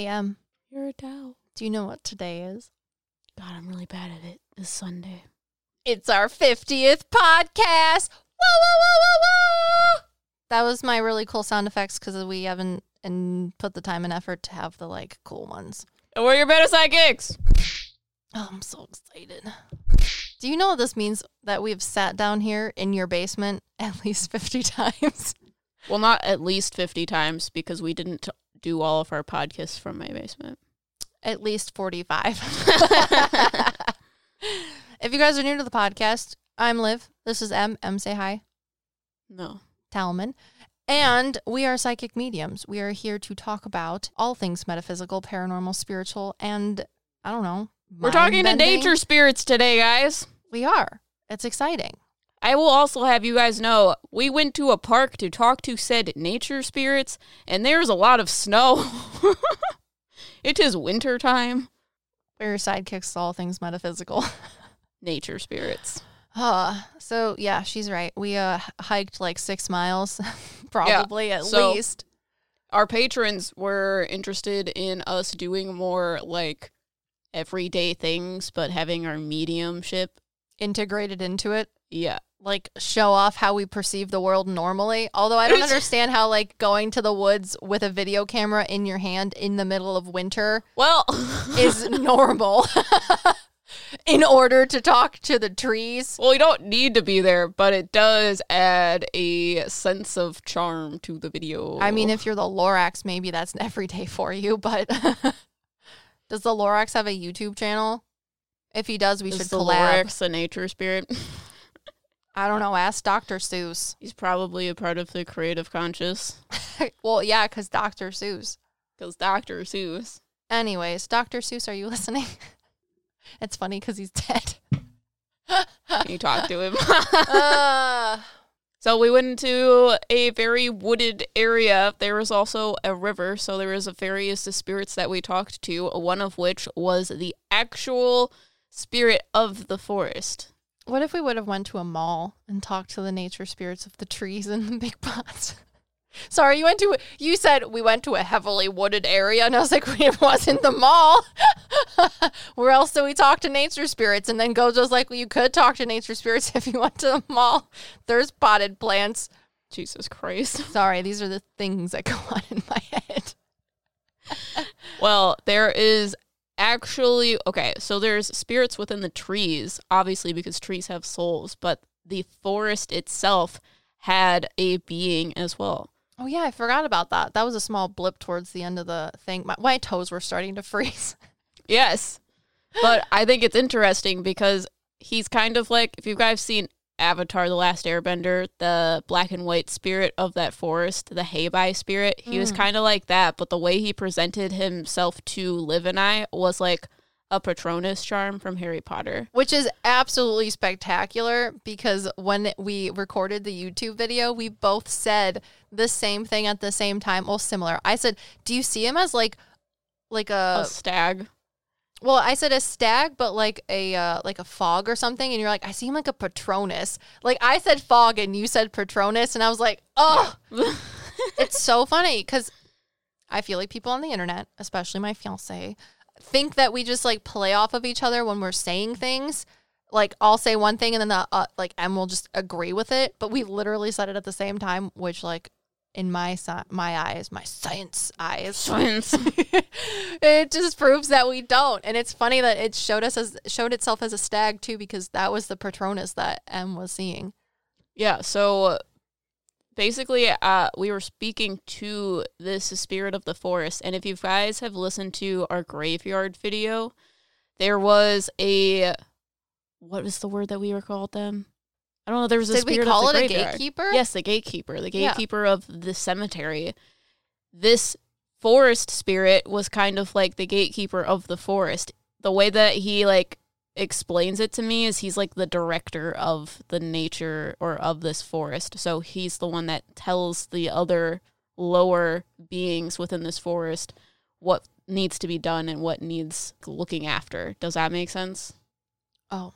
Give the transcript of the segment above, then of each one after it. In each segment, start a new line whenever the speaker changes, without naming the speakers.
Hey, Em,
You're a Dow.
do you know what today is?
God, I'm really bad at it. This Sunday.
It's our 50th podcast. Whoa, whoa, whoa, whoa, whoa. That was my really cool sound effects because we haven't and put the time and effort to have the like cool ones.
And we're your better sidekicks.
Oh, I'm so excited. Do you know what this means? That we've sat down here in your basement at least 50 times.
Well, not at least 50 times because we didn't do all of our podcasts from my basement.
At least 45. if you guys are new to the podcast, I'm Liv. This is M. M, say hi.
No.
Talman. And we are psychic mediums. We are here to talk about all things metaphysical, paranormal, spiritual, and I don't know.
We're talking to nature spirits today, guys.
We are. It's exciting.
I will also have you guys know we went to a park to talk to said nature spirits, and there's a lot of snow. it is winter time.
We're sidekicks all things metaphysical.
Nature spirits.
Uh, so yeah, she's right. We uh hiked like six miles, probably at
so-
least.
Our patrons were interested in us doing more like everyday things, but having our mediumship.
Integrated into it.
Yeah.
Like show off how we perceive the world normally. Although I don't understand how like going to the woods with a video camera in your hand in the middle of winter
Well,
is normal in order to talk to the trees.
well, we don't need to be there, but it does add a sense of charm to the video.
I mean, if you're the Lorax, maybe that's every day for you, but does the Lorax have a YouTube channel? If he does, we
Is
should
the
collab.
Lorax a nature spirit?
I don't know. Ask Dr. Seuss.
He's probably a part of the creative conscious.
well, yeah, because Dr. Seuss.
Because Dr. Seuss.
Anyways, Dr. Seuss, are you listening? it's funny because he's dead.
Can you talk to him?
uh,
so we went into a very wooded area. There was also a river, so there was a various spirits that we talked to, one of which was the actual spirit of the forest.
What if we would have went to a mall and talked to the nature spirits of the trees and the big pots? Sorry, you went to you said we went to a heavily wooded area, and I was like, it wasn't the mall. Where else do we talk to nature spirits? And then Gojo's like, well, you could talk to nature spirits if you went to the mall. There's potted plants.
Jesus Christ.
Sorry, these are the things that go on in my head.
Well, there is actually okay, so there's spirits within the trees, obviously because trees have souls, but the forest itself had a being as well.
Oh yeah, I forgot about that. That was a small blip towards the end of the thing. My, my toes were starting to freeze.
Yes. But I think it's interesting because he's kind of like if you guys seen Avatar the Last Airbender, the black and white spirit of that forest, the Heibai spirit, he was
Mm.
kind of like that, but the way he presented himself to Liv and I was like a Patronus charm from Harry Potter.
which is absolutely spectacular because when we recorded the YouTube video, we both said the same thing at the same time. Well, similar. I said, "Do you see him as like, like a,
a stag.
Well?" I said a stag, but like a uh, like a fog or something, and you're like, "I see him like a Patronus." Like I said fog, and you said Patronus, and I was like, "Oh, it's so funny because I feel like people on the internet, especially my fiance, think that we just like play off of each other when we're saying things. Like I'll say one thing and then the uh, like M will just agree with it, but we literally said it at the same time, which like in my sci- my eyes, my science eyes,
Science.
it just proves that we don't. And it's funny that it showed us as showed itself as a stag too, because that was the Patronus that M was seeing.
Yeah, so basically uh we were speaking to this spirit of the forest and if you guys have listened to our graveyard video, there was a what was the word that we were called them? I don't know, there was a
Did we
spirit
call
of
it
the
a gatekeeper?
Yes, the gatekeeper, the
Yeah.
gatekeeper of the cemetery. This forest spirit was kind of like the gatekeeper of the forest. The way that he like explains it to me is he's like the director of the nature or of this forest. So he's the one that tells the other lower beings within this forest what needs to be done and what needs looking after. Does that make sense?
Oh,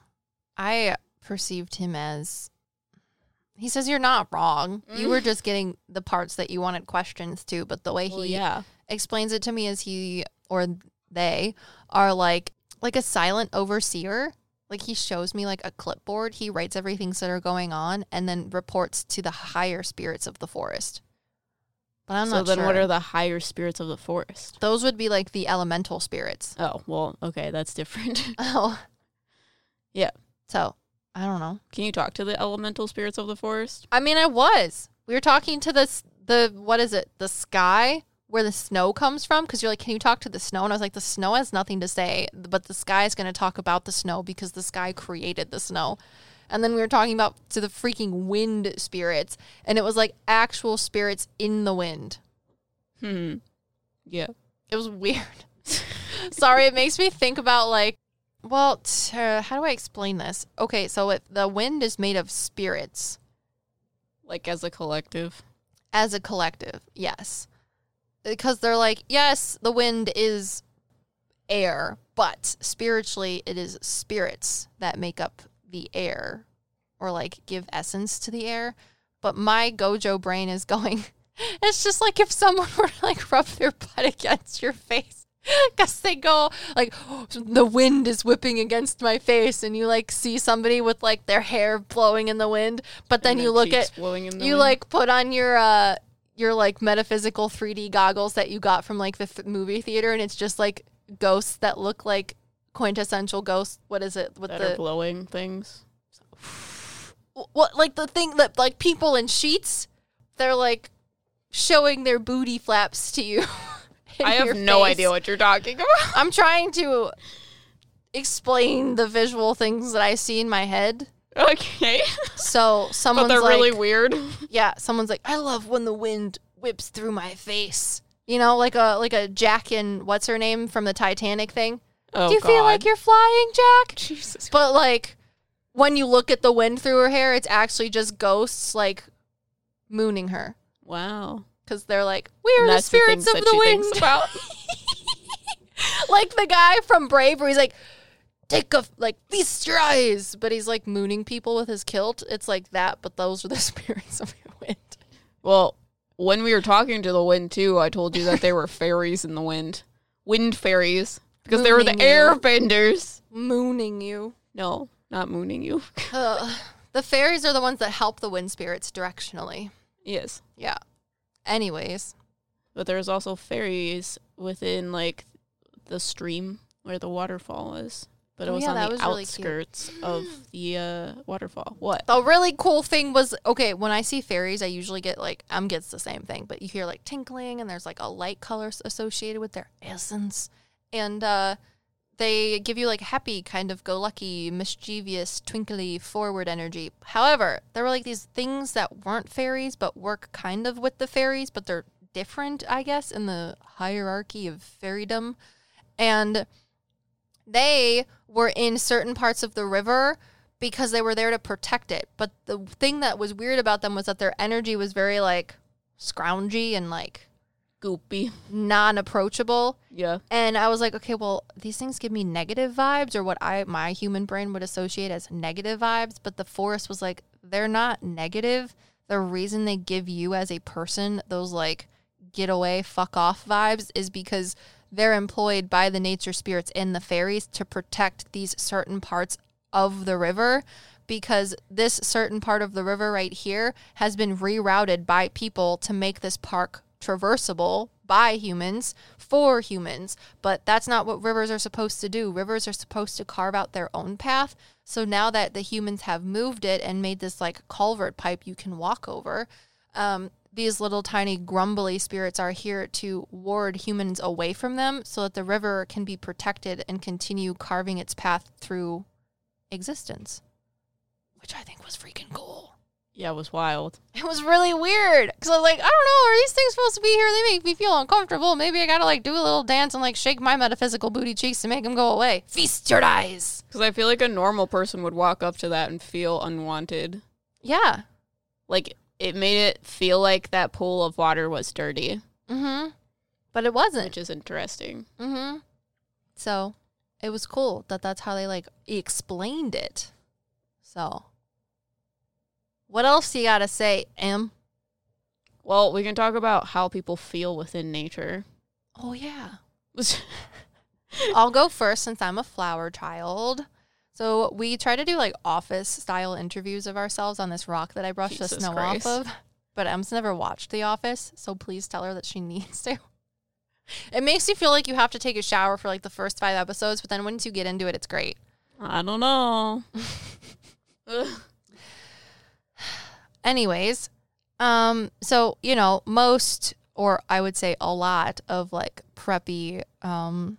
I perceived him as. He says you're not wrong. You were mm. just getting the parts that you wanted questions to, but the way he
Well, yeah.
explains it to me is he or they are like like a silent overseer. Like he shows me like a clipboard. He writes everything that are going on and then reports to the higher spirits of the forest. But I'm
so
not
then,
sure.
what are the higher spirits of the forest?
Those would be like the elemental spirits.
Oh, well, okay, that's different.
Oh.
Yeah.
So, I don't know.
Can you talk to the elemental spirits of the forest?
I mean, I was. We were talking to this the what is it? The sky where the snow comes from because you're like, "Can you talk to the snow?" And I was like, "The snow has nothing to say, but the sky is going to talk about the snow because the sky created the snow." And then we were talking about to the freaking wind spirits, and it was like actual spirits in the wind.
Hmm. Yeah.
It was weird. Sorry, it makes me think about like, well, t- uh, how do I explain this? Okay, so it, the wind is made of spirits
Like as a collective.
as a collective, yes, because they're like, yes, the wind is air, but spiritually, it is spirits that make up the air, or like give essence to the air. But my Gojo brain is going. It's just like if someone were to like rub their butt against your face. Because they go like the wind is whipping against my face, and you like see somebody with like their hair blowing in the wind, but then you look at
blowing in the
you
wind.
like put on your uh your like metaphysical 3D goggles that you got from like the th- movie theater, and it's just like ghosts that look like quintessential ghosts. What is it with
that
the
blowing things.
what like the thing that like people in sheets? They're like showing their booty flaps to you.
I have no
face.
idea what you're talking about.
I'm trying to explain the visual things that I see in my head.
okay.
So
but
someone's
they're
like,
really weird.
yeah, someone's like, I love when the wind whips through my face. You know, like a like a Jack and what's her name from the Titanic thing.
Oh,
Do you feel like you're flying, Jack?
Jesus.
But like when you look at the wind through her hair, it's actually just ghosts like mooning her
Wow.
Because they're like, we are the
that's the
spirits of the wind.
about.
like the guy from Brave, where he's like, take a like feast your eyes, but he's like mooning people with his kilt. It's like that, but those are the spirits of the wind.
Well, when we were talking to the wind too, I told you that they were fairies in the wind. Wind fairies. Because they were the
Mooning you.
airbenders.
Mooning you.
No, not mooning you.
Uh, the fairies are the ones that help the wind spirits directionally.
yes.
Yeah. Anyways,
But there's also fairies within like the stream where the waterfall is. But it
Oh,
was
yeah,
on the
was really
outskirts of the uh, waterfall. What?
the really cool thing was okay. When I see fairies, I usually get like um gets the same thing, but you hear like tinkling, and there's like a light color associated with their essence, and uh, they give you like happy, kind of go lucky, mischievous, twinkly, forward energy. However, there were like these things that weren't fairies but work kind of with the fairies, but they're different, I guess, in the hierarchy of fairydom. And they were in certain parts of the river because they were there to protect it. But the thing that was weird about them was that their energy was very like scroungy and like
Goopy.
non approachable.
Yeah.
And I was like, okay, well, these things give me negative vibes or what I my human brain would associate as negative vibes, but the forest was like they're not negative. The reason they give you as a person those like get away, fuck off vibes is because they're employed by the nature spirits and the fairies to protect these certain parts of the river because this certain part of the river right here has been rerouted by people to make this park traversable by humans for humans. But that's not what rivers are supposed to do. Rivers are supposed to carve out their own path. So now that the humans have moved it and made this like culvert pipe you can walk over, um, these little tiny grumbly spirits are here to ward humans away from them so that the river can be protected and continue carving its path through existence, which I think was freaking cool.
Yeah, it was wild.
It was really weird because I was like, I don't know, are these things supposed to be here? They make me feel uncomfortable. Maybe I gotta like do a little dance and like shake my metaphysical booty cheeks to make them go away. Feast your eyes.
Because I feel like a normal person would walk up to that and feel unwanted.
Yeah.
Like it made it feel like that pool of water was dirty,
Mm-hmm. But it wasn't.
which is interesting.
Mm-hmm. So it was cool that that's how they like explained it. So what else you gotta say, M?
Well, we can talk about how people feel within nature.
Oh yeah. I'll go first since I'm a flower child. So we try to do like office style interviews of ourselves on this rock that I brushed the snow
Christ.
off of. But Em's never watched The Office, so please tell her that she needs to. It makes you feel like you have to take a shower for like the first five episodes, but then once you get into it, it's great.
I don't know.
Anyways, um, so you know, most or I would say a lot of like preppy um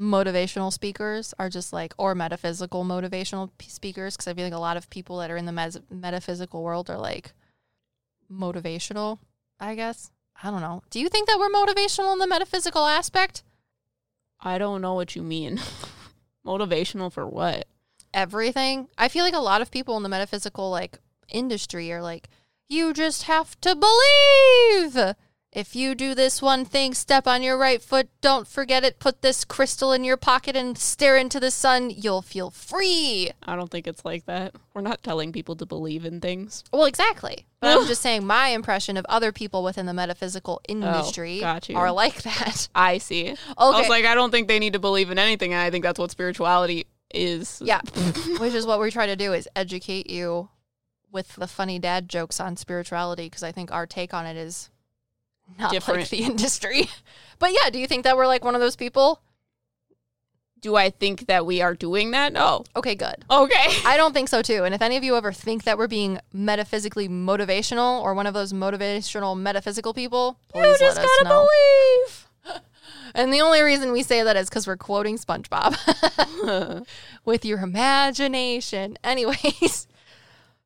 motivational speakers are just like or metaphysical motivational p- speakers because I feel like a lot of people that are in the mes- metaphysical world are like motivational, I guess. I don't know. Do you think that we're motivational in the metaphysical aspect?
I don't know what you mean. Motivational for what?
everything. I feel like a lot of people in the metaphysical like industry are like, you just have to believe. If you do this one thing, step on your right foot, don't forget it, put this crystal in your pocket and stare into the sun, you'll feel free.
I don't think it's like that. We're not telling people to believe in things.
Well, exactly. But I'm just saying my impression of other people within the metaphysical oh, industry
got you.
are like that.
I see.
Okay.
I was like, I don't think they need to believe in anything, and I think that's what spirituality is.
Yeah. Which is what we try to do is educate you with the funny dad jokes on spirituality because I think our take on it is not like the industry. But yeah, do you think that we're like one of those people?
Do I think that we are doing that? No.
Okay, good.
Okay.
I don't think so too. And if any of you ever think that we're being metaphysically motivational or one of those motivational metaphysical people, please
just
let us
gotta
know. And the only reason we say that is because we're quoting SpongeBob with your imagination. Anyways,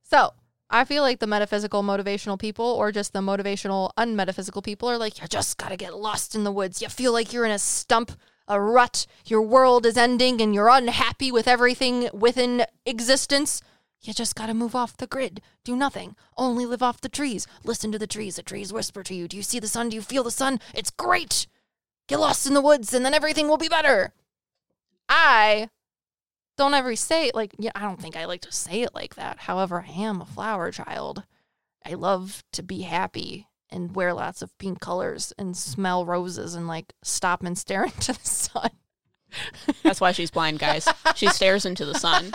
so I feel like the metaphysical motivational people or just the motivational unmetaphysical people are like, you just got to get lost in the woods. You feel like you're in a stump, a rut. Your world is ending and you're unhappy with everything within existence. You just got to move off the grid. Do nothing. Only live off the trees. Listen to the trees. The trees whisper to you. Do you see the sun? Do you feel the sun? It's great. Get lost in the woods and then everything will be better. I don't ever say it like, yeah, I don't think I like to say it like that. However, I am a flower child. I love to be happy and wear lots of pink colors and smell roses and like stop and stare into the sun.
That's why she's blind, guys. She stares into the sun.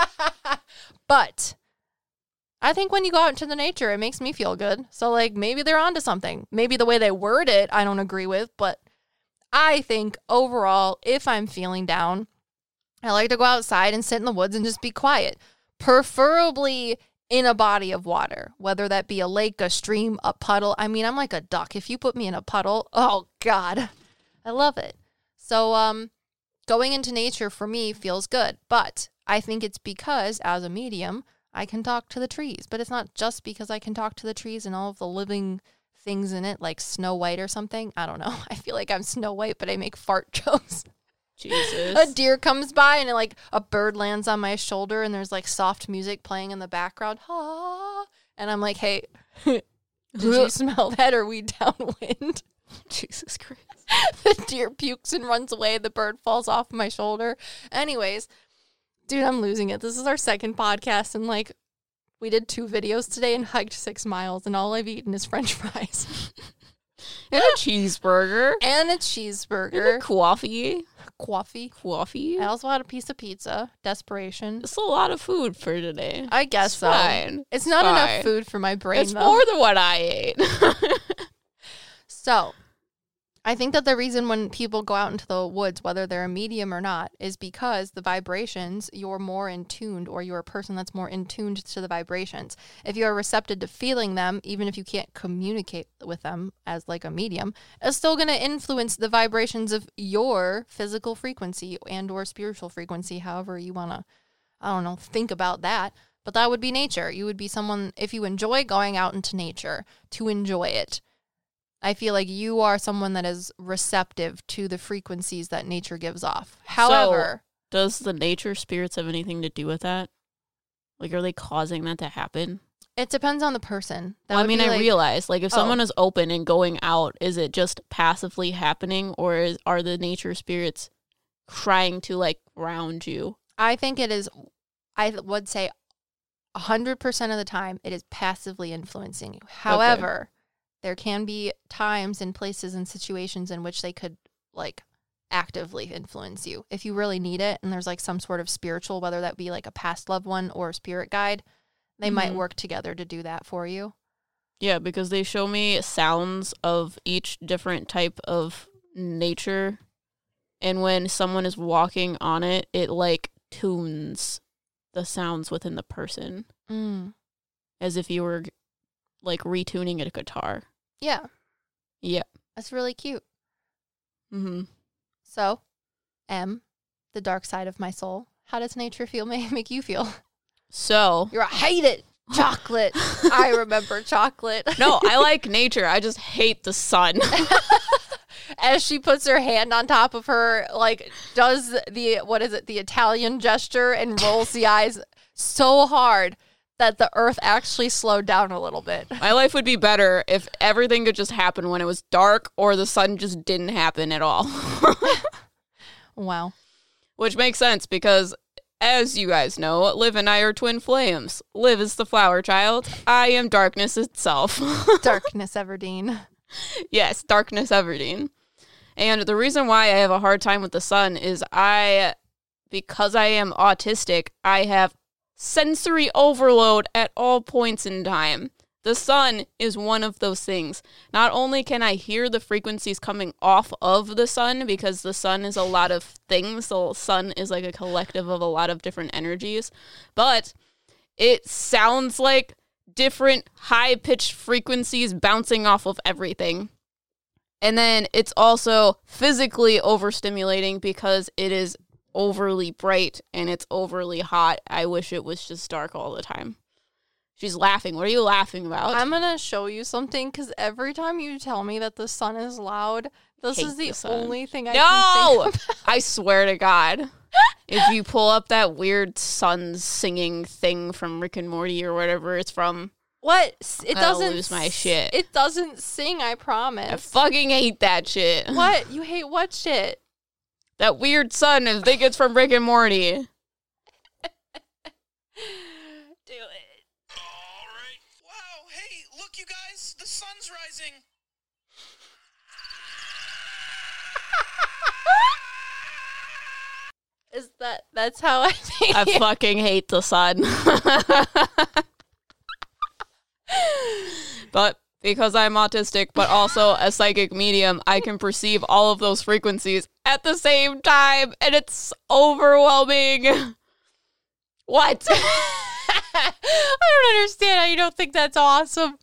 but I think when you go out into the nature, it makes me feel good. So like maybe they're onto something. Maybe the way they word it, I don't agree with, but I think overall, if I'm feeling down, I like to go outside and sit in the woods and just be quiet, preferably in a body of water, whether that be a lake, a stream, a puddle. I mean, I'm like a duck. If you put me in a puddle, oh God, I love it. So, um, going into nature for me feels good, but I think it's because as a medium, I can talk to the trees, but it's not just because I can talk to the trees and all of the living things in it, like Snow White or something. I don't know. I feel like I'm Snow White, but I make fart jokes. A deer comes by and it, like a bird lands on my shoulder and there's like soft music playing in the background. Ah, and I'm like, hey, did you smell that? Are we downwind?
Jesus Christ.
the deer pukes and runs away. The bird falls off my shoulder. Anyways, dude, I'm losing it. This is our second podcast, and like, we did two videos today and hiked six miles, and all I've eaten is French fries
And a cheeseburger.
and a
And a
cheeseburger,
coffee.
Coffee.
Coffee.
I also had a piece of pizza. Desperation.
It's a lot of food for today.
I guess
It's
so.
fine.
It's not enough food for my brain,
It's
though.
more than what I ate.
So, I think that the reason when people go out into the woods, whether they're a medium or not, is because the vibrations, you're more in tuned or you're a person that's more in tuned to the vibrations. If you're receptive to feeling them, even if you can't communicate with them as like a medium, it's still going to influence the vibrations of your physical frequency and or spiritual frequency, however you want to, I don't know, think about that. But that would be nature. You would be someone, if you enjoy going out into nature, to enjoy it. I feel like you are someone that is receptive to the frequencies that nature gives off. However,
Does the nature spirits have anything to do with that? Like, are they causing that to happen?
it depends on the person. That
Well, I mean, I
like-
realize, like, if
Oh.
someone is open and going out, is it just passively happening, or is are the nature spirits trying to like ground you?
I think it is. I would say, hundred percent of the time, it is passively influencing you. However, there can be times and places and situations in which they could like actively influence you. If you really need it and there's like some sort of spiritual, whether that be like a past loved one or a spirit guide, they might
Mhm.
work together to do that for you.
Yeah, because they show me sounds of each different type of nature. And when someone is walking on it, it like tunes the sounds within the person
Mm.
as if you were like retuning a guitar.
Yeah,
Yeah.
that's really cute.
Mm-hmm.
So, M, the dark side of my soul. How does nature feel make, make you feel?
So,
You're a hate it. Chocolate. I remember chocolate.
no, I like nature. I just hate the sun.
As she puts her hand on top of her, like does the what is it, the Italian gesture and rolls the eyes so hard that the earth actually slowed down a little bit.
My life would be better if everything could just happen when it was dark or the sun just didn't happen at all.
Wow.
Which makes sense because, as you guys know, Liv and I are twin flames. Liv is the flower child. I am darkness itself.
Darkness, Everdeen.
yes, darkness Everdeen. And the reason why I have a hard time with the sun is I, because I am autistic, I have sensory overload at all points in time. The sun is one of those things. Not only can I hear the frequencies coming off of the sun, because the sun is a lot of things, the sun is like a collective of a lot of different energies, but it sounds like different high pitched frequencies bouncing off of everything. And then it's also physically overstimulating because it is overly bright and it's overly hot. I wish it was just dark all the time. She's laughing. What are you laughing about?
I'm gonna show you something because every time you tell me that the sun is loud, this
Hate
is the,
the
only thing I
no!
can think of.
I swear to God. if you pull up that weird sun singing thing from Rick and Morty or whatever it's from,
What? It doesn't
lose my shit.
It doesn't sing. I promise.
I fucking hate that shit.
what? You hate what shit?
That weird sun, I think it's from Rick and Morty.
Do it.
All right. Wow, hey, look, you guys, the sun's rising.
Is that? That's how I think.
I fucking hate the sun. but because I'm autistic, but also a psychic medium, I can perceive all of those frequencies at the same time, and it's overwhelming. What?
I don't understand how you don't think that's awesome.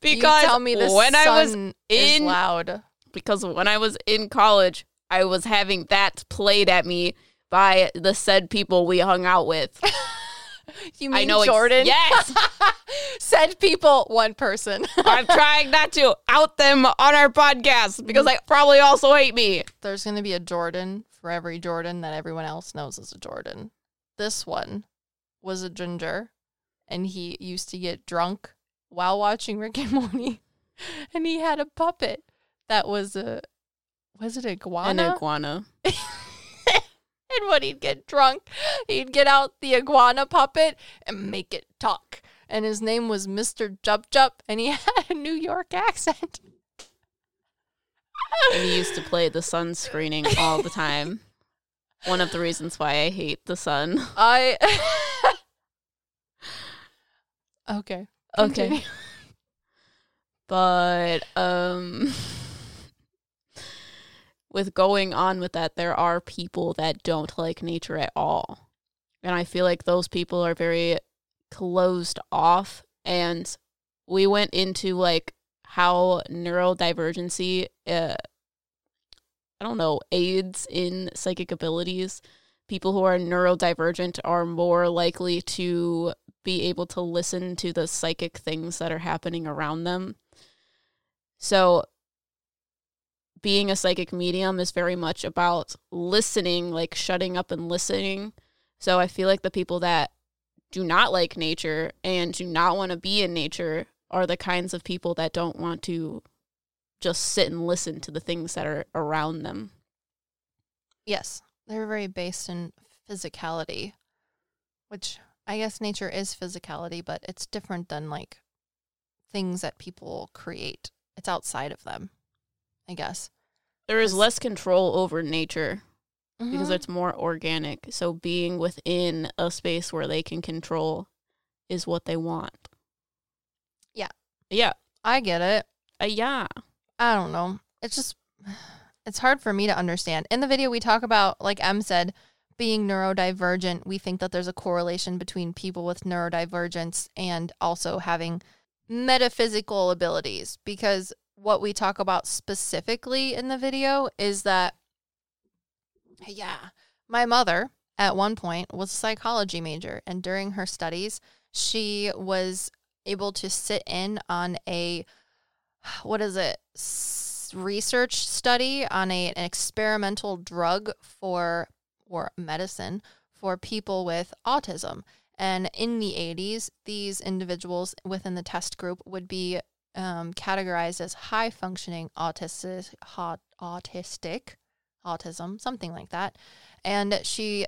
because
you tell me the
when I was in
loud.
because when I was in college, I was having that played at me by the said people we hung out with.
You mean
I know ex-
Jordan?
yes.
Said people, one person.
I'm trying not to out them on our podcast because they probably also hate me.
There's going to be a Jordan for every Jordan that everyone else knows is a Jordan. This one was a ginger, and he used to get drunk while watching Rick and Morty, and he had a puppet that was a was it a iguana?
An
iguana? And when he'd get drunk, he'd get out the iguana puppet and make it talk. And his name was Mr. Jup Jup, and he had a New York accent.
And he used to play the sun screening all the time. One of the reasons why I hate the sun.
I. okay.
Okay.
Continue.
But um with going on with that, there are people that don't like nature at all. And I feel like those people are very closed off and we went into like how neurodivergency uh I don't know, aids in psychic abilities. People who are neurodivergent are more likely to be able to listen to the psychic things that are happening around them. So, being a psychic medium is very much about listening, like shutting up and listening. So, I feel like the people that do not like nature and do not want to be in nature are the kinds of people that don't want to just sit and listen to the things that are around them.
Yes, they're very based in physicality, which I guess nature is physicality, but it's different than like things that people create. It's outside of them, I guess.
There is less control over nature because
Mhm.
it's more organic. So being within a space where they can control is what they want.
Yeah.
Yeah.
I get it.
Uh, yeah.
I don't know. It's just it's hard for me to understand. In the video we talk about like M said being neurodivergent, we think that there's a correlation between people with neurodivergence and also having metaphysical abilities because what we talk about specifically in the video is that yeah, my mother at one point was a psychology major and during her studies she was able to sit in on a what is it research study on a, an experimental drug for or medicine for people with autism. And in the 80s these individuals within the test group would be um, categorized as high functioning autistic hot, autistic autism something like that and she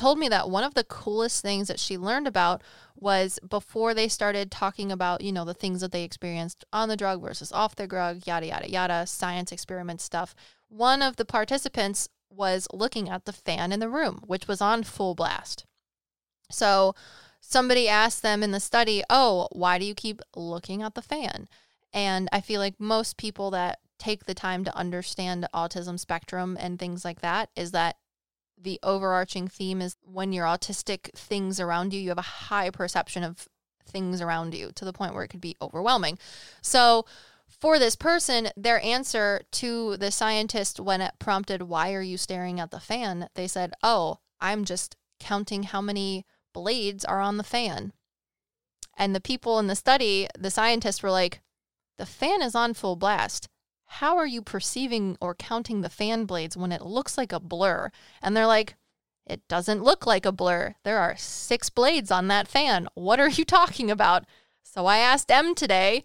told me that one of the coolest things that she learned about was before they started talking about, you know, the things that they experienced on the drug versus off the drug, yada, yada, yada, science experiment stuff. One of the participants was looking at the fan in the room, which was on full blast. So somebody asked them in the study, Oh, why do you keep looking at the fan? And I feel like most people that take the time to understand autism spectrum and things like that is that the overarching theme is when you're autistic, things around you, you have a high perception of things around you to the point where it could be overwhelming. So, for this person, their answer to the scientist when it prompted, Why are you staring at the fan? they said, Oh, I'm just counting how many blades are on the fan. And the people in the study, the scientists were like, The fan is on full blast how are you perceiving or counting the fan blades when it looks like a blur? And they're like, it doesn't look like a blur. There are six blades on that fan. What are you talking about? So I asked M today,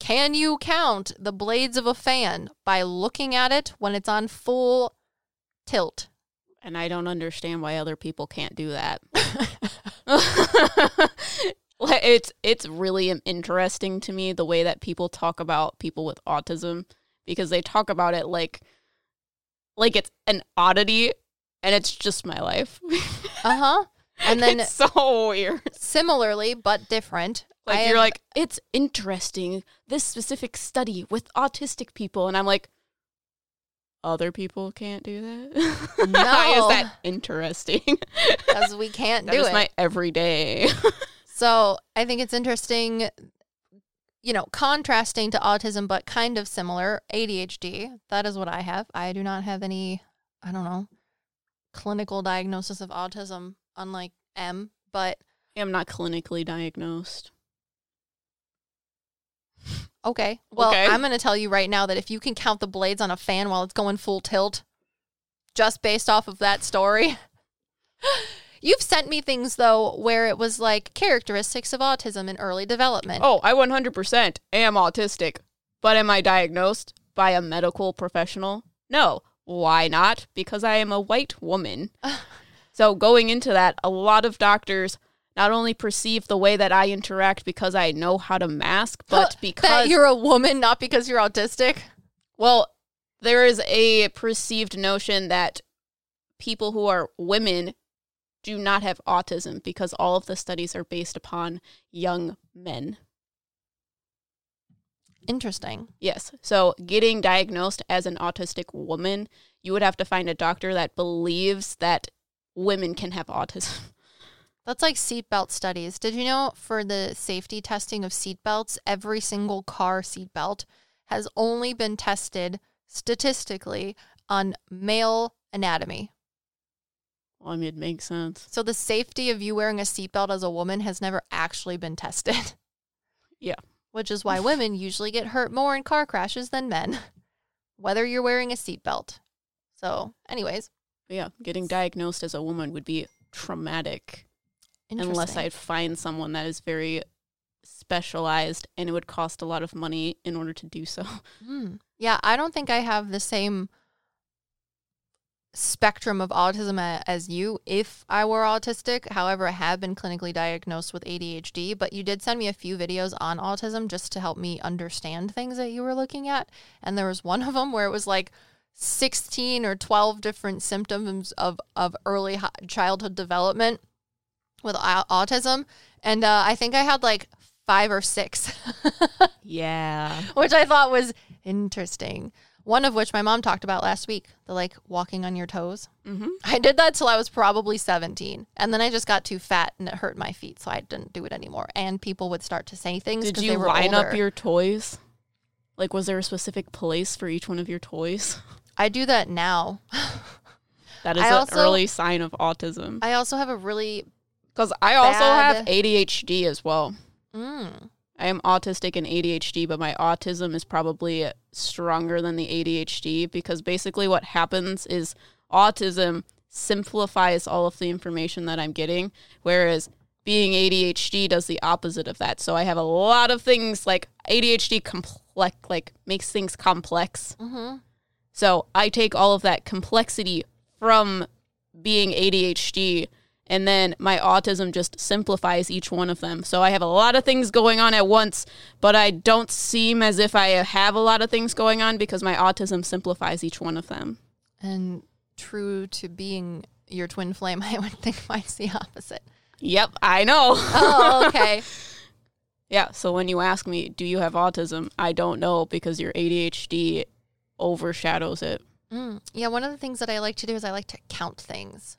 can you count the blades of a fan by looking at it when it's on full tilt?
And I don't understand why other people can't do that. It's it's really interesting to me the way that people talk about people with autism because they talk about it like like it's an oddity and it's just my life.
Uh huh. And then
it's so weird.
similarly but different,
Like
I
you're
have-
like, it's interesting this specific study with autistic people, and I'm like, other people can't do that. Why is that interesting?
because we can't
that
do
is
it.
my everyday.
So I think it's interesting, you know, contrasting to autism, but kind of similar. ADHD. That is what I have. I do not have any, I don't know, clinical diagnosis of autism, unlike M. But
I'm not clinically diagnosed.
Okay. Well,
Okay.
I'm going to tell you right now that if you can count the blades on a fan while it's going full tilt, just based off of that story. You've sent me things though where it was like characteristics of autism in early development.
Oh, I 100% am autistic, but am I diagnosed by a medical professional? No. Why not? Because I am a white woman. so, going into that, a lot of doctors not only perceive the way that I interact because I know how to mask, but
that
because
you're a woman, not because you're autistic.
Well, there is a perceived notion that people who are women do not have autism because all of the studies are based upon young men.
Interesting.
Yes. So, getting diagnosed as an autistic woman, you would have to find a doctor that believes that women can have autism.
That's like seatbelt studies. Did you know for the safety testing of seatbelts, every single car seatbelt has only been tested statistically on male anatomy?
Well, I mean, it makes sense.
So the safety of you wearing a seatbelt as a woman has never actually been tested.
Yeah.
Which is why women usually get hurt more in car crashes than men, whether you're wearing a seatbelt. So, anyways,
yeah, getting diagnosed as a woman would be traumatic unless. I'd find someone that is very specialized and it would cost a lot of money in order to do so.
Hmm. Yeah, I don't think I have the same spectrum of autism as you if I were autistic. However, I have been clinically diagnosed with ADHD, but you did send me a few videos on autism just to help me understand things that you were looking at. And there was one of them where it was like 16 or 12 different symptoms of, of early childhood development with autism. And uh, I think I had like five or six,
Yeah.
which I thought was interesting. One of which my mom talked about last week the like walking on your toes.
Mm-hmm.
I did that till I was probably 17. And then I just got too fat and it hurt my feet. So I didn't do it anymore. And people would start to say things
Did you
they were
line
older.
up your toys? Like, was there a specific place for each one of your toys?
I do that now.
That is
I
an
also-
early sign of autism.
I also have a really
Because I also
Bad-
have ADHD as well.
mm,
I am autistic and ADHD, but my autism is probably stronger than the ADHD because basically what happens is autism simplifies all of the information that I'm getting, whereas being ADHD does the opposite of that. So I have a lot of things like ADHD complex, like makes things complex.
hmm
So I take all of that complexity from being ADHD and then my autism just simplifies each one of them. So I have a lot of things going on at once, but I don't seem as if I have a lot of things going on because my autism simplifies each one of them.
And true to being your twin flame, I would think mine's the opposite.
Yep, I know.
Oh, okay.
yeah, so when you ask me, do you have autism? I don't know because your ADHD overshadows it.
Mm. Yeah, one of the things that I like to do is I like to count things.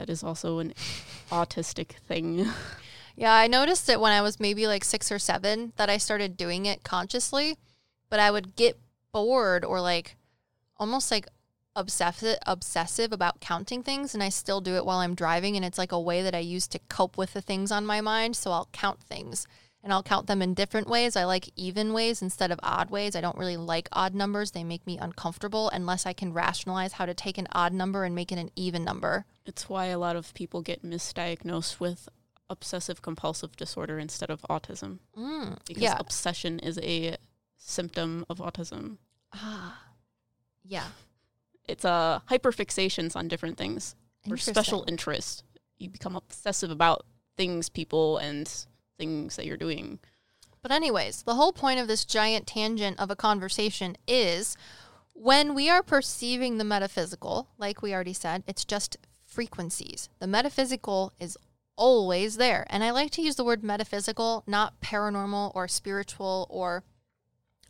That is also an autistic thing.
Yeah, I noticed it when I was maybe like six or seven that I started doing it consciously, but I would get bored or like almost like obsessive obsessive about counting things and I still do it while I'm driving and it's like a way that I use to cope with the things on my mind. So I'll count things and I'll count them in different ways. I like even ways instead of odd ways. I don't really like odd numbers. They make me uncomfortable unless I can rationalize how to take an odd number and make it an even number.
It's why a lot of people get misdiagnosed with obsessive compulsive disorder instead of autism.
Mm,
Because
yeah.
obsession is a symptom of autism.
Ah. Yeah.
It's a hyperfixations on different things or special interest. You become obsessive about things, people, and things that you're doing.
But, anyways, the whole point of this giant tangent of a conversation is when we are perceiving the metaphysical, like we already said, it's just frequencies. The metaphysical is always there. And I like to use the word metaphysical, not paranormal or spiritual or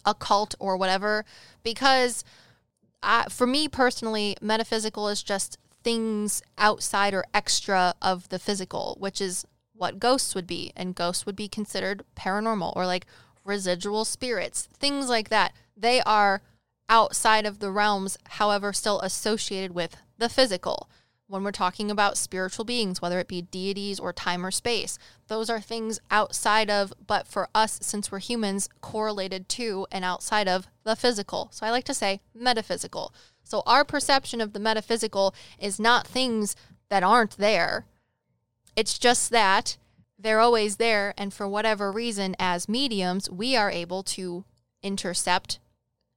occult or whatever, because I, for me personally, metaphysical is just things outside or extra of the physical, which is what ghosts would be. And ghosts would be considered paranormal or like residual spirits, things like that. They are outside of the realms, however, still associated with the physical. When we're talking about spiritual beings, whether it be deities or time or space, those are things outside of, but for us, since we're humans, correlated to and outside of the physical. So I like to say metaphysical. So our perception of the metaphysical is not things that aren't there. It's just that they're always there. And for whatever reason, as mediums, we are able to intercept,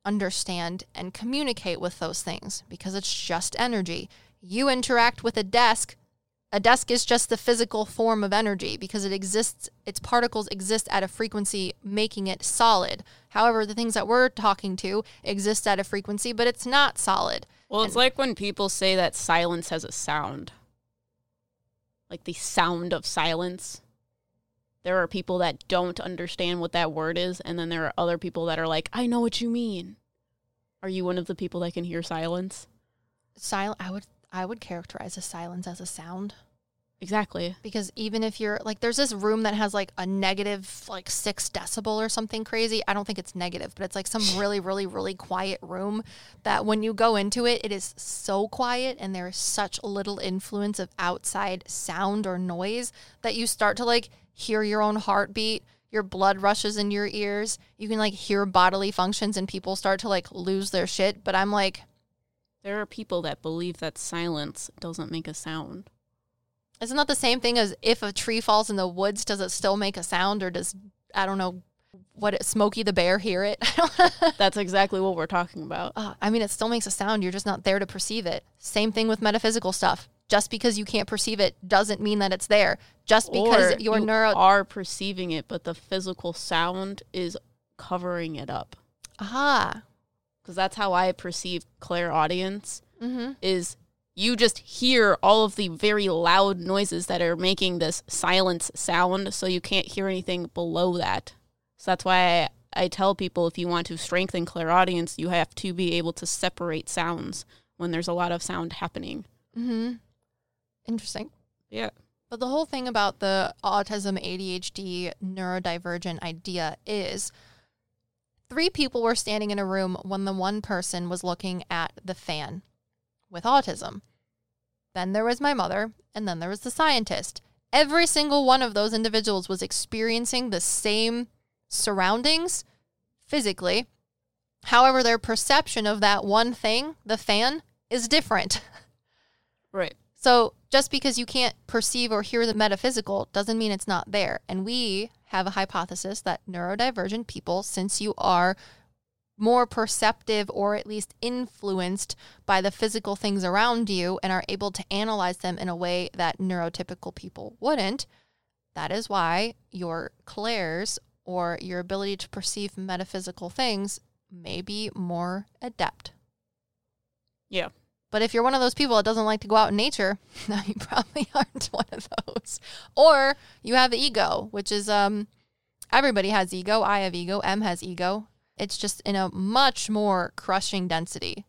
understand, and communicate with those things because it's just energy. You interact with a desk. A desk is just the physical form of energy because it exists, its particles exist at a frequency making it solid. However, the things that we're talking to exist at a frequency, but it's not solid.
Well, it's like when people say that silence has a sound. Like the sound of silence. There are people that don't understand what that word is, and then there are other people that are like, I know what you mean. Are you one of the people that can hear silence?
Silent I would I would characterize a silence as a sound.
Exactly.
because even if you're like there's this room that has like a negative like six decibel or something crazy i don't think it's negative but it's like some really really really quiet room that when you go into it it is so quiet and there is such little influence of outside sound or noise that you start to like hear your own heartbeat your blood rushes in your ears you can like hear bodily functions and people start to like lose their shit but i'm like
There are people that believe that silence doesn't make a sound.
Isn't that the same thing as if a tree falls in the woods, does it still make a sound or does, I don't know, what, it, Smokey the Bear hear it?
That's exactly what we're talking about.
uh, I mean, it still makes a sound. You're just not there to perceive it. Same thing with metaphysical stuff. Just because you can't perceive it doesn't mean that it's there. Just because
Or
your
you
neuro.
are perceiving it, but the physical sound is covering it up.
ah.
because that's how I perceive clairaudience
Mm-hmm.
is you just hear all of the very loud noises that are making this silence sound so you can't hear anything below that. So that's why I, I tell people if you want to strengthen clairaudience, you have to be able to separate sounds when there's a lot of sound happening.
Mm-hmm. Interesting.
Yeah.
But the whole thing about the autism, ADHD, neurodivergent idea is three people were standing in a room when the one person was looking at the fan with autism. Then there was my mother, and then there was the scientist. Every single one of those individuals was experiencing the same surroundings physically. However, their perception of that one thing, the fan, is different.
Right.
So just because you can't perceive or hear the metaphysical doesn't mean it's not there. And we have a hypothesis that neurodivergent people, since you are more perceptive or at least influenced by the physical things around you and are able to analyze them in a way that neurotypical people wouldn't, that is why your clairs or your ability to perceive metaphysical things may be more adept.
Yeah.
But if you're one of those people that doesn't like to go out in nature, no, you probably aren't one of those. Or you have ego, which is um everybody has ego. I have ego. M has ego. It's just in a much more crushing density.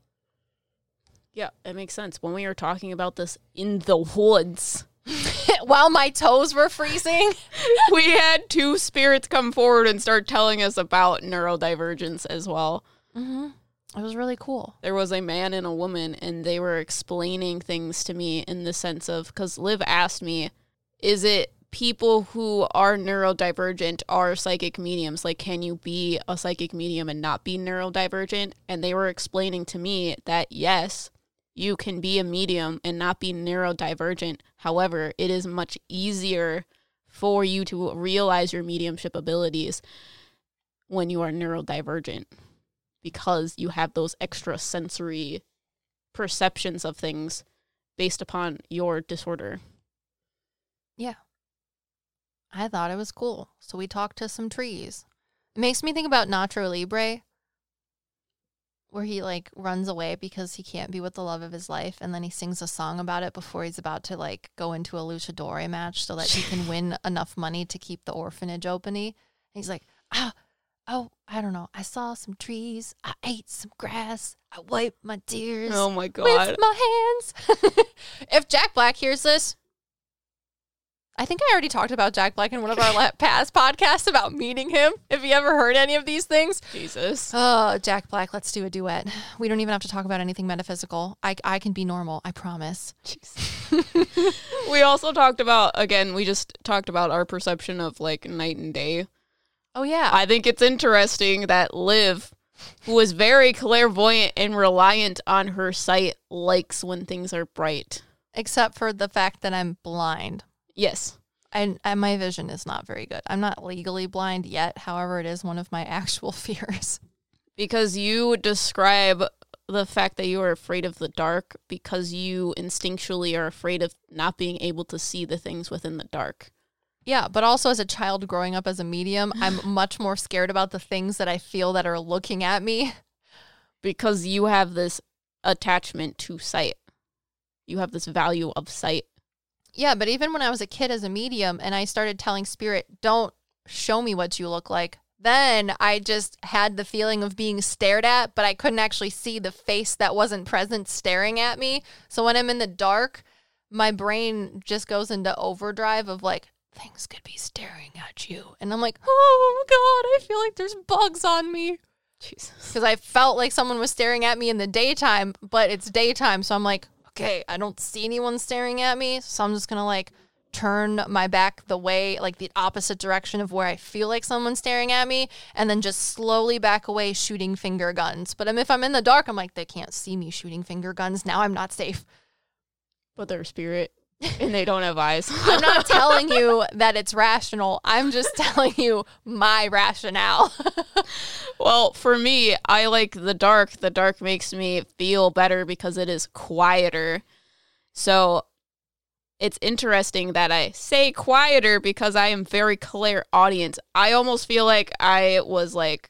Yeah, it makes sense. When we were talking about this in the woods,
While my toes were freezing.
we had two spirits come forward and start telling us about neurodivergence as well.
mm-hmm. It was really cool.
there was a man and a woman and they were explaining things to me in the sense of because liv asked me is it people who are neurodivergent are psychic mediums. Like can you be a psychic medium and not be neurodivergent? And they were explaining to me that yes you can be a medium and not be neurodivergent. However it is much easier for you to realize your mediumship abilities when you are neurodivergent because you have those extra sensory perceptions of things based upon your disorder.
I thought it was cool. So we talked to some trees. It makes me think about Nacho Libre, where he like runs away because he can't be with the love of his life, and then he sings a song about it before he's about to like go into a luchador match so that he can win enough money to keep the orphanage open. He's like, oh, oh, I don't know. I saw some trees. I ate some grass. I wiped my tears
Oh my
with
god.
my hands. if Jack Black hears this, I think I already talked about Jack Black in one of our past podcasts about meeting him. If you ever heard any of these things,
Jesus.
oh, Jack Black, let's do a duet. We don't even have to talk about anything metaphysical. I, I can be normal. I promise.
we also talked about again, we just talked about our perception of like night and day.
Oh yeah,
I think it's interesting that Liv, who is very clairvoyant and reliant on her sight, likes when things are bright.
except for the fact that I'm blind.
Yes.
And, and my vision is not very good. I'm not legally blind yet. However, it is one of my actual fears.
Because you describe the fact that you are afraid of the dark because you instinctually are afraid of not being able to see the things within the dark.
Yeah, but also as a child growing up as a medium, I'm much more scared about the things that I feel that are looking at me.
because you have this attachment to sight. You have this value of sight.
Yeah, but even when I was a kid as a medium and I started telling spirit, "Don't show me what you look like." Then I just had the feeling of being stared at, but I couldn't actually see the face that wasn't present staring at me. So when I'm in the dark, my brain just goes into overdrive of like things could be staring at you. And I'm like, "Oh god, I feel like there's bugs on me."
Jesus.
because I felt like someone was staring at me in the daytime, but it's daytime, so I'm like, okay, I don't see anyone staring at me, so I'm just gonna like turn my back the way, like the opposite direction of where I feel like someone's staring at me, and then just slowly back away, shooting finger guns. But if I'm in the dark, I'm like, they can't see me shooting finger guns. Now I'm not safe.
But they're spirit and they don't have eyes.
I'm not telling you that it's rational. I'm just telling you my rationale.
well, for me, I like the dark. The dark makes me feel better because it is quieter. So it's interesting that I say quieter because I am very clairaudient. I almost feel like I was like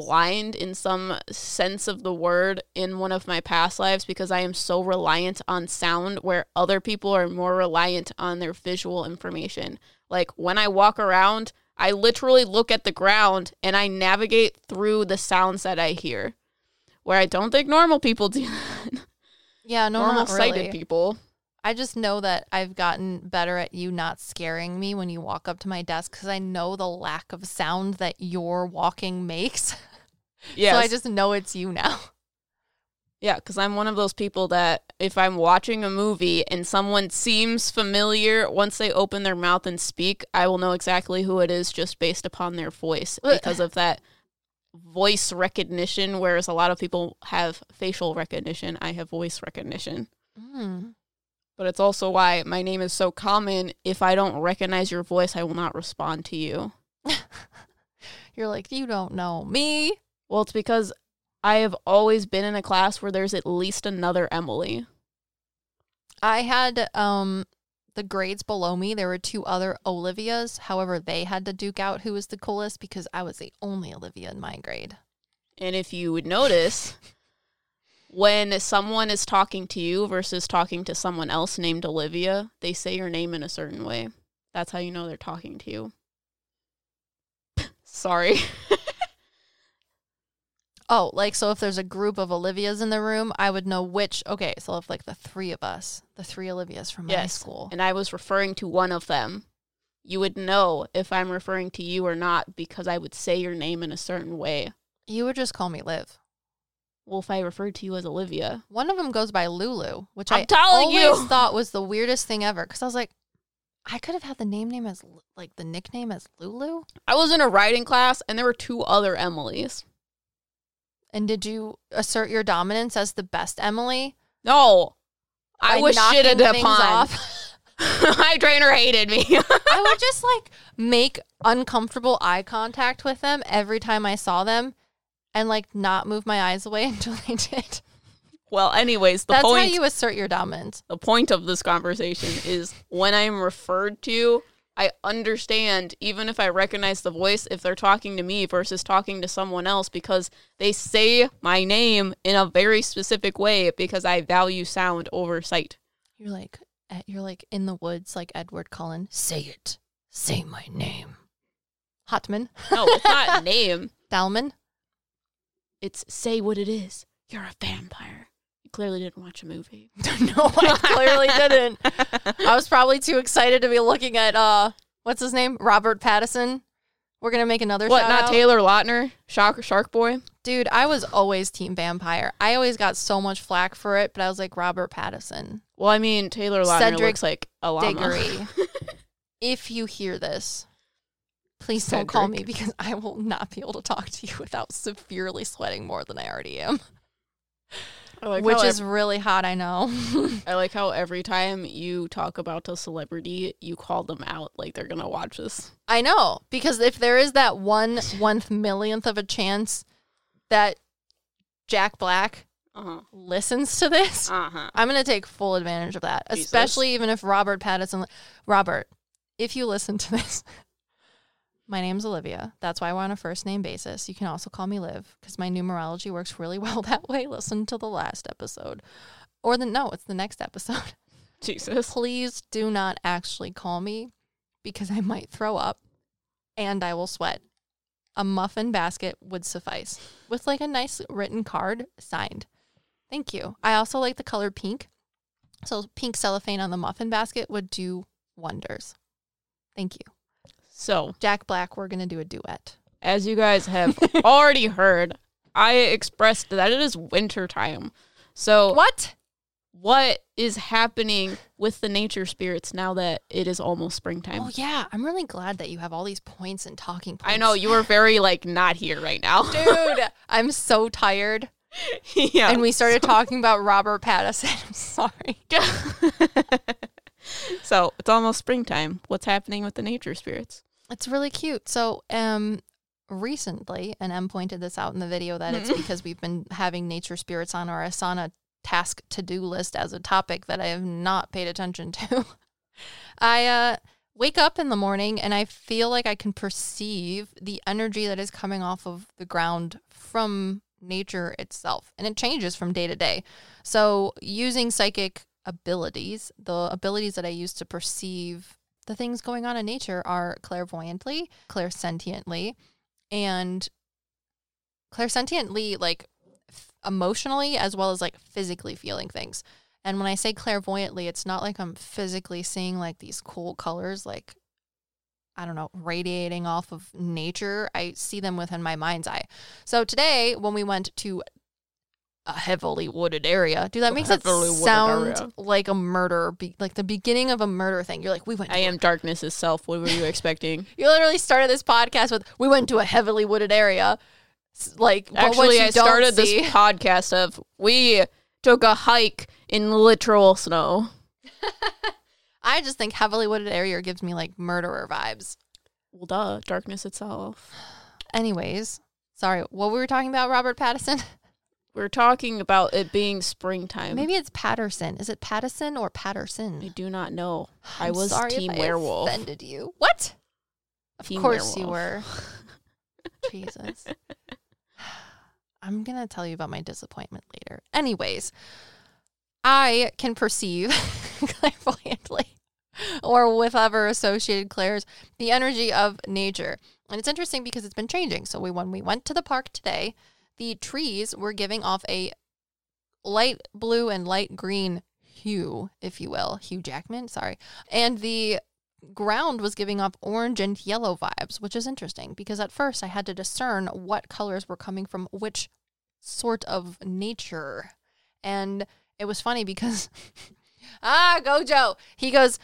blind in some sense of the word in one of my past lives because I am so reliant on sound where other people are more reliant on their visual information. Like when I walk around, I literally look at the ground and I navigate through the sounds that I hear. Where I don't think normal people do that.
Yeah, no,
normal sighted
really.
people.
I just know that I've gotten better at you not scaring me when you walk up to my desk because I know the lack of sound that your walking makes.
Yeah.
So I just know it's you now.
Yeah, because I'm one of those people that if I'm watching a movie and someone seems familiar, once they open their mouth and speak, I will know exactly who it is just based upon their voice because of that voice recognition. Whereas a lot of people have facial recognition, I have voice recognition.
Mm.
But it's also why my name is so common. If I don't recognize your voice, I will not respond to you.
You're like, you don't know me.
Well, it's because I have always been in a class where there's at least another Emily.
I had um the grades below me. There were two other Olivias. However, they had to duke out who was the coolest because I was the only Olivia in my grade.
And if you would notice, when someone is talking to you versus talking to someone else named Olivia, they say your name in a certain way. That's how you know they're talking to you. Sorry.
Oh, like so if there's a group of Olivias in the room, I would know which okay, so if like the three of us, the three Olivias from my school.
And I was referring to one of them. You would know if I'm referring to you or not because I would say your name in a certain way.
You would just call me Liv.
Well, if I referred to you as Olivia,
One of them goes by Lulu, which
I'm
I always
you.
thought was the weirdest thing ever because I was like, I could have had the name name as like the nickname as Lulu.
I was in a writing class and there were two other Emilys.
And did you assert your dominance as the best Emily?
No, I was shitted upon.
off?
My trainer hated me.
I would just like make uncomfortable eye contact with them every time I saw them and like not move my eyes away until they did.
well, anyways, the
That's
point
how you assert your dominance.
the point of this conversation is when I'm referred to, I understand even if I recognize the voice if they're talking to me versus talking to someone else because they say my name in a very specific way because I value sound over sight.
You're like you're like in the woods like Edward Cullen. Say it. Say my name. Hotman.
No, it's not name.
Thalman.
It's say what it is. You're a vampire. Clearly didn't watch a movie.
no, I clearly didn't. I was probably too excited to be looking at uh what's his name? Robert Pattinson. We're gonna make another
What, not
out.
Taylor Lautner? Shark Shark Boy?
Dude, I was always team vampire. I always got so much flack for it, but I was like Robert Pattinson.
Well, I mean, Taylor Lautner
Cedric
looks like a llama.
If you hear this, please don't call me because I will not be able to talk to you without severely sweating more than I already am.
Like
Which is really hot, I know.
I like how every time you talk about a celebrity, you call them out like they're gonna watch this.
I know because if there is that one one millionth of a chance that Jack Black
Uh huh.
listens to this,
Uh huh.
I'm gonna take full advantage of that.
Jesus.
Especially even if Robert Pattinson, Robert, if you listen to this, my name's Olivia. That's why we're on a first name basis. You can also call me Liv because my numerology works really well that way. Listen to the last episode, or the no, it's the next episode.
Jesus.
Please do not actually call me because I might throw up and I will sweat. A muffin basket would suffice with like a nice written card signed. Thank you. I also like the color pink. So pink cellophane on the muffin basket would do wonders. Thank you.
So,
Jack Black, we're going to do a duet.
as you guys have already heard, I expressed that it is winter time. So,
What?
what is happening with the nature spirits now that it is almost springtime?
Oh yeah, I'm really glad that you have all these points and talking points.
I know you are very like not here right now,
Dude, I'm so tired.
yeah.
and we started talking about Robert Pattinson. I'm sorry.
so it's almost springtime. What's happening with the nature spirits?
It's really cute. So, um, recently, and Em pointed this out in the video that it's because we've been having nature spirits on our Asana task to do list as a topic that I have not paid attention to. I uh, wake up in the morning and I feel like I can perceive the energy that is coming off of the ground from nature itself. And it changes from day to day. So, using psychic abilities, the abilities that I use to perceive the things going on in nature are clairvoyantly, clairsentiently, and clairsentiently, like f- emotionally, as well as like physically feeling things. And when I say clairvoyantly, it's not like I'm physically seeing like these cool colors, like, I don't know, radiating off of nature. I see them within my mind's eye. So today, when we went to a heavily wooded area, dude, that makes it sound
area.
like a murder, be- like the beginning of a murder thing. You're like, we went. To
I am darkness itself. What were you expecting?
you literally started this podcast with we went to a heavily wooded area. Like
Actually, I started
see-
this podcast of we took a hike in literal snow.
I just think heavily wooded area gives me like murderer vibes.
Well, duh, darkness itself.
Anyways, sorry, what were we talking about, Robert Pattinson?
We're talking about it being springtime.
Maybe it's Patterson. Is it Patterson or Patterson?
I do not know. I
I'm
was
sorry
team
if I
werewolf.
Offended you? What? Of
Team
course you were. Jesus. I'm going to tell you about my disappointment later. Anyways, I can perceive clairvoyantly or with other associated clairs the energy of nature. And it's interesting because it's been changing. So we when we went to the park today, the trees were giving off a light blue and light green hue, if you will. Hugh Jackman, sorry. And the ground was giving off orange and yellow vibes, which is interesting because at first I had to discern what colors were coming from which sort of nature. And it was funny because, ah, Gojo, he goes,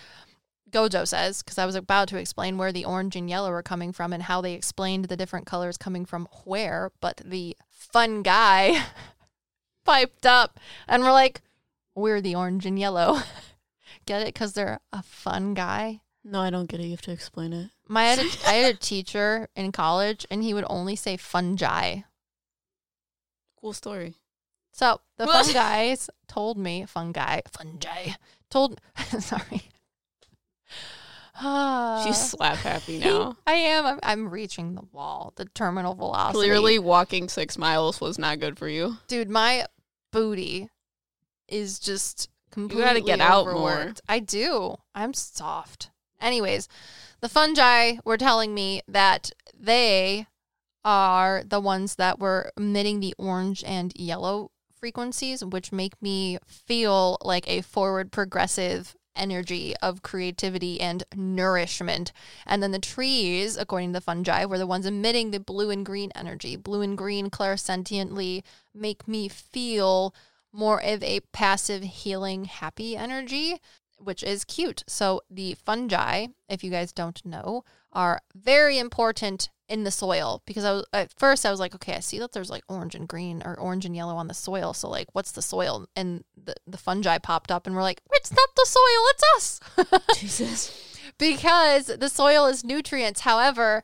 Gojo says, because I was about to explain where the orange and yellow are coming from and how they explained the different colors coming from where, but the fun guy piped up and we're like, we're the orange and yellow. Get it? Because they're a fun guy
No, I don't get it. You have to explain it.
my I had, a, I had a teacher in college and he would only say fungi.
Cool story.
So the fun guys told me fungi fungi told sorry. Ah.
She's slap happy now.
I am. I'm, I'm reaching the wall, the terminal velocity.
Clearly, walking six miles was not good for you.
dude, my booty is just completely
gotta get out more.
overworked. I do. I'm soft. Anyways, the fungi were telling me that they are the ones that were emitting the orange and yellow frequencies, which make me feel like a forward progressive energy of creativity and nourishment. And then the trees, according to the fungi, were the ones emitting the blue and green energy. Blue and green clairsentiently make me feel more of a passive, healing, happy energy, which is cute. So the fungi, if you guys don't know, are very important in the soil because I was, at first I was like, okay, I see that there's like orange and green or orange and yellow on the soil. So like, what's the soil? And the, the fungi popped up and we're like, it's not the soil, it's us.
Jesus.
because the soil is nutrients. However,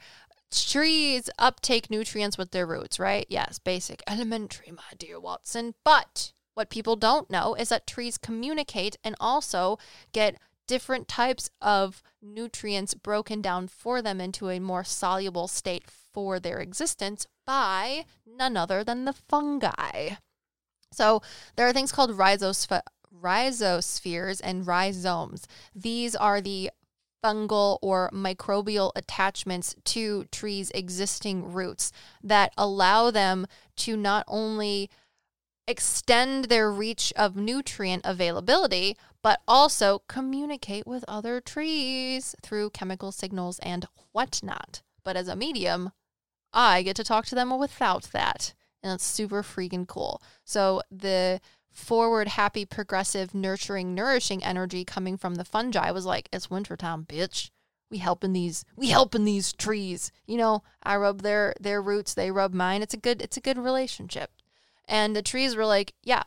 trees uptake nutrients with their roots, right? Yes, basic, elementary, my dear Watson. But what people don't know is that trees communicate and also get different types of nutrients broken down for them into a more soluble state for their existence by none other than the fungi. So there are things called rhizosp- rhizospheres and rhizomes. These are the fungal or microbial attachments to trees' existing roots that allow them to not only extend their reach of nutrient availability, but also communicate with other trees through chemical signals and whatnot. But as a medium, I get to talk to them without that. And it's super freaking cool. So the forward, happy, progressive, nurturing, nourishing energy coming from the fungi was like, it's wintertime, bitch. We helping these we helping these trees. You know, I rub their their roots, they rub mine. It's a good it's a good relationship. And the trees were like, yeah,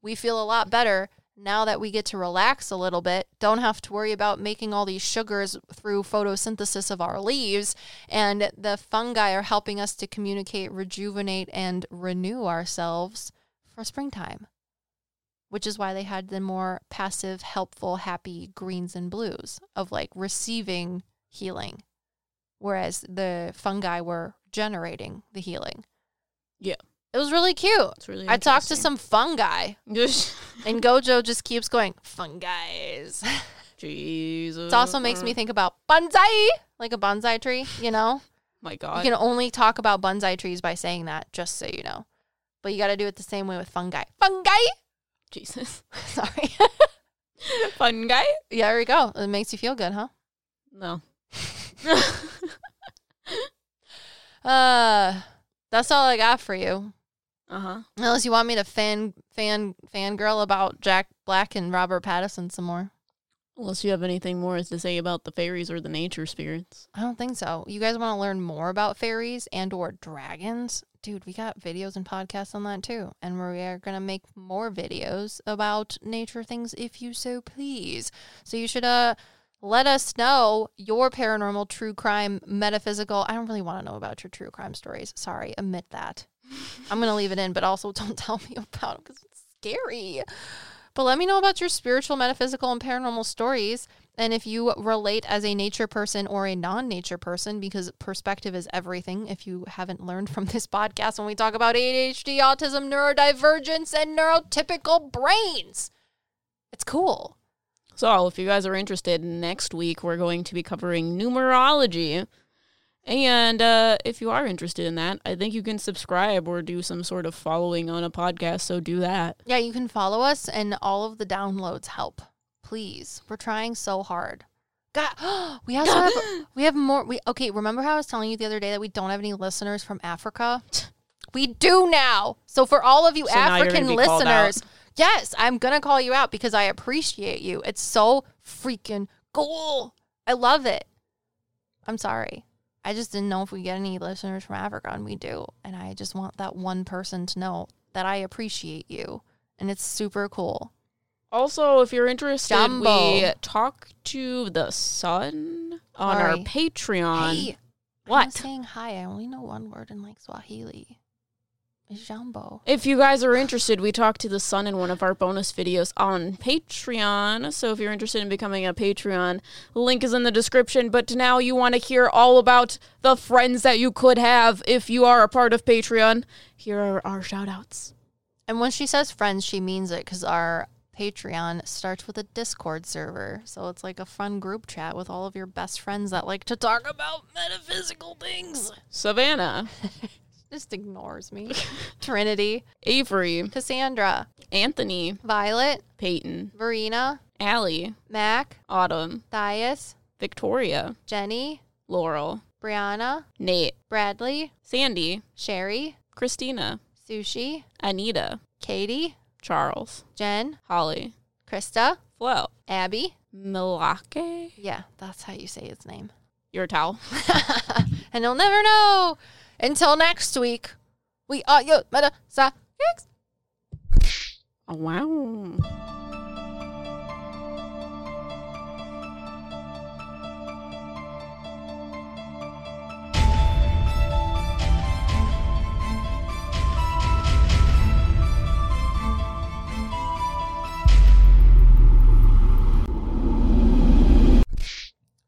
we feel a lot better now that we get to relax a little bit. Don't have to worry about making all these sugars through photosynthesis of our leaves. And the fungi are helping us to communicate, rejuvenate, and renew ourselves for springtime. which is why they had the more passive, helpful, happy greens and blues of like receiving healing, whereas the fungi were generating the healing.
Yeah.
It was really cute.
It's really
I talked to some fungi, and Gojo just keeps going, fungis.
Jesus.
It also makes me think about bonsai, like a bonsai tree, you know?
My God.
You can only talk about bonsai trees by saying that, just so you know. But you got to do it the same way with fungi. Fungi?
Jesus.
Sorry.
fungi?
yeah, there you go. It makes you feel good, huh?
No.
Uh, that's all I got for you.
Uh huh.
Unless you want me to fan fan fangirl about Jack Black and Robert Pattinson some more.
Unless you have anything more to say about the fairies or the nature spirits.
I don't think so. You guys want to learn more about fairies and or dragons? Dude, we got videos and podcasts on that too. And we are going to make more videos about nature things if you so please. So you should uh let us know your paranormal, true crime, metaphysical. I don't really want to know about your true crime stories. Sorry, omit that. I'm going to leave it in, but also don't tell me about it because it's scary. But let me know about your spiritual, metaphysical, and paranormal stories. And if you relate as a nature person or a non nature person, because perspective is everything, if you haven't learned from this podcast when we talk about ADHD, autism, neurodivergence, and neurotypical brains, it's cool.
So, if you guys are interested, next week we're going to be covering numerology. And uh, if you are interested in that, I think you can subscribe or do some sort of following on a podcast. So, do that.
Yeah, you can follow us, and all of the downloads help. Please, we're trying so hard. God, we also have we have more. We okay. Remember how I was telling you the other day that we don't have any listeners from Africa? We do now. So for all of you
So
African
gonna be called
listeners, yes, I'm gonna call you out because I appreciate you. It's so freaking cool. I love it. I'm sorry. I just didn't know if we get any listeners from Africa, and we do. And I just want that one person to know that I appreciate you, and it's super cool.
Also, if you're interested,
Jambo.
we talk to the sun on our Patreon.
Hey, I'm
What?
saying hi. I only know one word in like Swahili. Jambo.
If you guys are interested, we talked to the sun in one of our bonus videos on Patreon. So if you're interested in becoming a Patreon, link is in the description. But now you want to hear all about the friends that you could have if you are a part of Patreon. Here are our shout outs.
And when she says friends, she means it because our Patreon starts with a Discord server. So it's like a fun group chat with all of your best friends that like to talk about metaphysical things.
Savannah,
Just ignores me. Trinity,
Avery,
Cassandra,
Anthony,
Violet,
Peyton,
Verena,
Allie,
Mac,
Autumn,
Thias,
Victoria,
Jenny,
Laurel,
Brianna,
Nate,
Bradley,
Sandy,
Sherry,
Christina,
Sushi,
Anita,
Katie,
Charles,
Jen,
Holly,
Krista,
Flo,
Abby.
Milake,
Yeah, that's how you say his name.
your towel.
and you'll never know. Until next week, we are your meta science.
Oh, wow.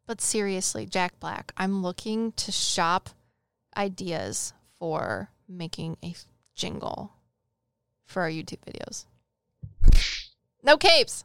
But seriously, Jack Black, I'm looking to shop ideas for making a jingle for our YouTube videos. No capes.